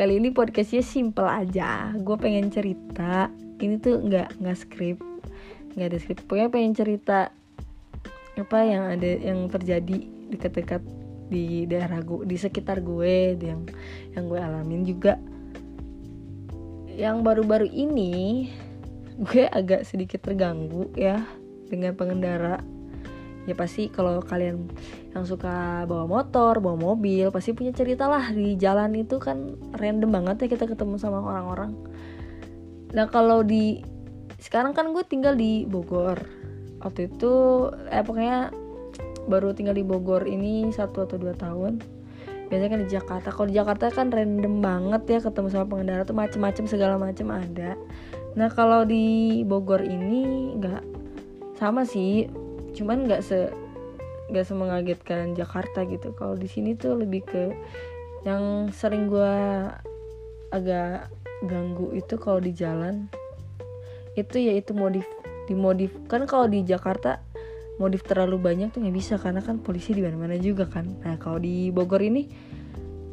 kali ini podcastnya simple aja. Gue pengen cerita. Ini tuh nggak nggak skrip nggak ada skrip. Pokoknya pengen cerita apa yang ada yang terjadi dekat-dekat di daerah gue di sekitar gue yang yang gue alamin juga. Yang baru-baru ini gue agak sedikit terganggu ya dengan pengendara ya pasti kalau kalian yang suka bawa motor bawa mobil pasti punya cerita lah di jalan itu kan random banget ya kita ketemu sama orang-orang. Nah kalau di sekarang kan gue tinggal di Bogor. Waktu itu eh pokoknya baru tinggal di Bogor ini satu atau dua tahun. Biasanya kan di Jakarta. Kalau di Jakarta kan random banget ya ketemu sama pengendara tuh macem-macem segala macem ada. Nah kalau di Bogor ini nggak sama sih cuman nggak se nggak semengagetkan Jakarta gitu. Kalau di sini tuh lebih ke yang sering gue agak ganggu itu kalau di jalan. Itu yaitu modif dimodif kan kalau di Jakarta modif terlalu banyak tuh nggak bisa karena kan polisi di mana-mana juga kan. Nah kalau di Bogor ini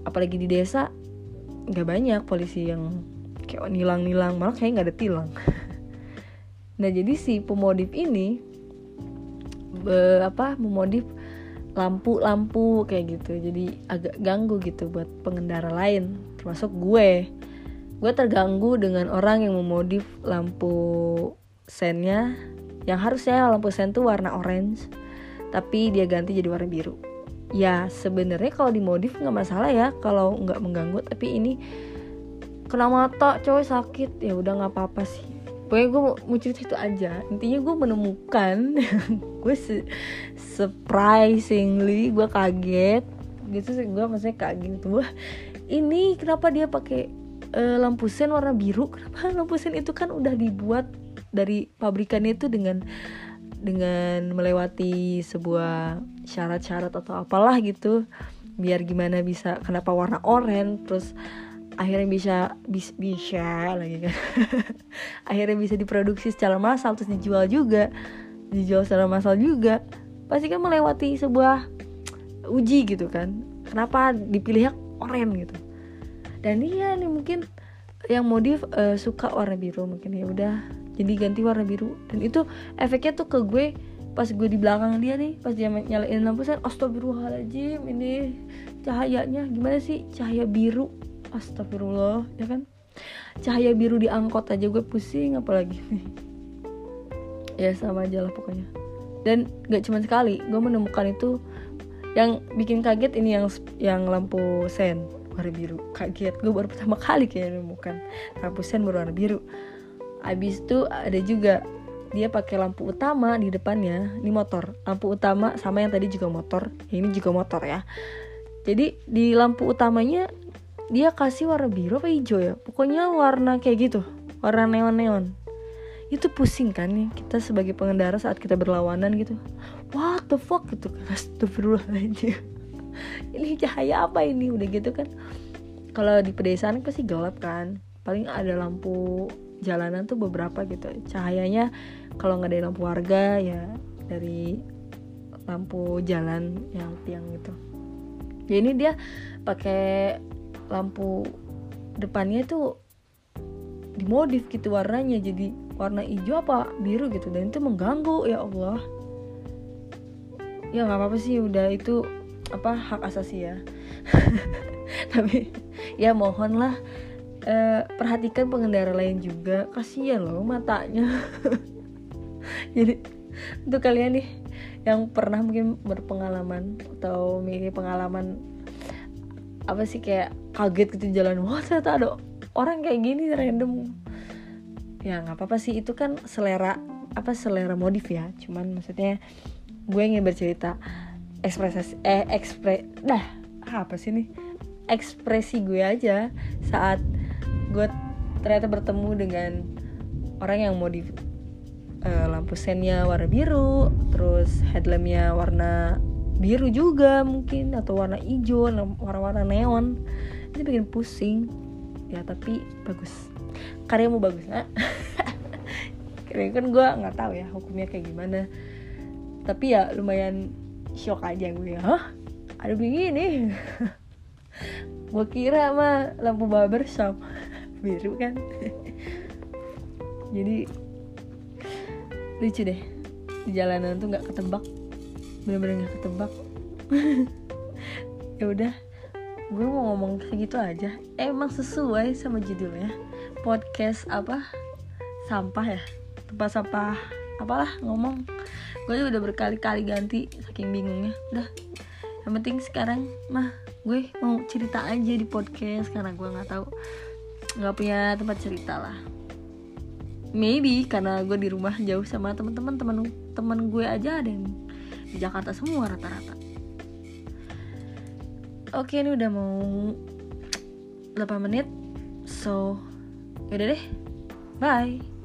apalagi di desa nggak banyak polisi yang kayak nilang-nilang malah kayak nggak ada tilang. Nah jadi si pemodif ini be, apa memodif lampu-lampu kayak gitu. Jadi agak ganggu gitu buat pengendara lain termasuk gue. Gue terganggu dengan orang yang memodif lampu sennya yang harusnya lampu sen tuh warna orange tapi dia ganti jadi warna biru. Ya sebenarnya kalau dimodif nggak masalah ya kalau nggak mengganggu tapi ini kena mata cowok sakit. Ya udah nggak apa-apa sih pokoknya gue mau cerita itu aja. Intinya gue menemukan gue se surprisingly gue kaget. Gitu sih gue maksudnya kaget tuh ini kenapa dia pakai uh, lampu sen warna biru? Kenapa lampu sen itu kan udah dibuat dari pabrikannya itu dengan dengan melewati sebuah syarat-syarat atau apalah gitu. Biar gimana bisa kenapa warna oranye terus akhirnya bisa bisa, bisa lagi kan. Akhirnya bisa diproduksi secara massal terus dijual juga. Dijual secara massal juga. Pasti kan melewati sebuah uji gitu kan. Kenapa dipilihnya oranye gitu. Dan iya nih mungkin yang modif uh, suka warna biru mungkin ya udah. Jadi ganti warna biru. Dan itu efeknya tuh ke gue pas gue di belakang dia nih pas dia nyalain lampu sen astagfirullahaladzim ini cahayanya. Gimana sih cahaya biru astagfirullah ya kan? Cahaya biru di angkot aja gue pusing apalagi. Nih ya sama aja lah pokoknya. Dan gak cuma sekali gue menemukan itu yang bikin kaget ini yang yang lampu sen warna biru. Kaget gue baru pertama kali kayak menemukan lampu sen berwarna biru. Abis itu ada juga dia pakai lampu utama di depannya ini motor. Lampu utama sama yang tadi juga motor ini juga motor ya. Jadi di lampu utamanya dia kasih warna biru apa hijau ya? Pokoknya warna kayak gitu. Warna neon neon itu pusing kan ya kita sebagai pengendara saat kita berlawanan gitu. What the fuck gitu astagfirullahaladzim. Ini cahaya apa ini? Udah gitu kan. Kalau di pedesaan pasti gelap kan. Paling ada lampu jalanan tuh beberapa gitu. Cahayanya kalau nggak dari lampu warga ya dari lampu jalan yang tiang gitu. Ya ini dia pakai lampu depannya itu dimodif gitu warnanya jadi warna hijau apa biru gitu dan itu mengganggu ya Allah. Ya nggak apa-apa sih udah itu apa hak asasi ya. Tapi ya mohonlah eh, perhatikan pengendara lain juga kasihan loh matanya. Jadi untuk kalian nih yang pernah mungkin berpengalaman atau memiliki pengalaman apa sih kayak kaget gitu jalan wah ternyata ada orang kayak gini random. Ya nggak apa-apa sih itu kan selera apa selera modif ya. Cuman maksudnya gue ingin bercerita ekspresi eh ekspre dah apa sih nih ekspresi gue aja saat gue ternyata bertemu dengan orang yang modif uh, lampu sennya warna biru terus headlampnya warna biru juga mungkin atau warna hijau warna-warna neon. Ini bikin pusing. Ya tapi bagus. Karyamu bagus karena kan gue nggak tahu ya hukumnya kayak gimana. Tapi ya lumayan shock aja gue. Ya hah? Ada begini gue kira mah lampu barbershop biru kan? Jadi lucu deh. Di jalanan tuh nggak ketebak bener-bener nggak ketebak. Ya udah gue mau ngomong segitu aja. Emang sesuai sama judulnya. Podcast apa? Sampah ya? Tempat sampah apalah ngomong. Gue udah berkali-kali ganti saking bingungnya. Udah yang penting sekarang mah gue mau cerita aja di podcast karena gue nggak tahu nggak punya tempat cerita lah. Maybe karena gue di rumah jauh sama teman-teman teman teman gue aja ada yang di Jakarta semua rata-rata. Oke ini udah mau 8 menit so yaudah deh. Bye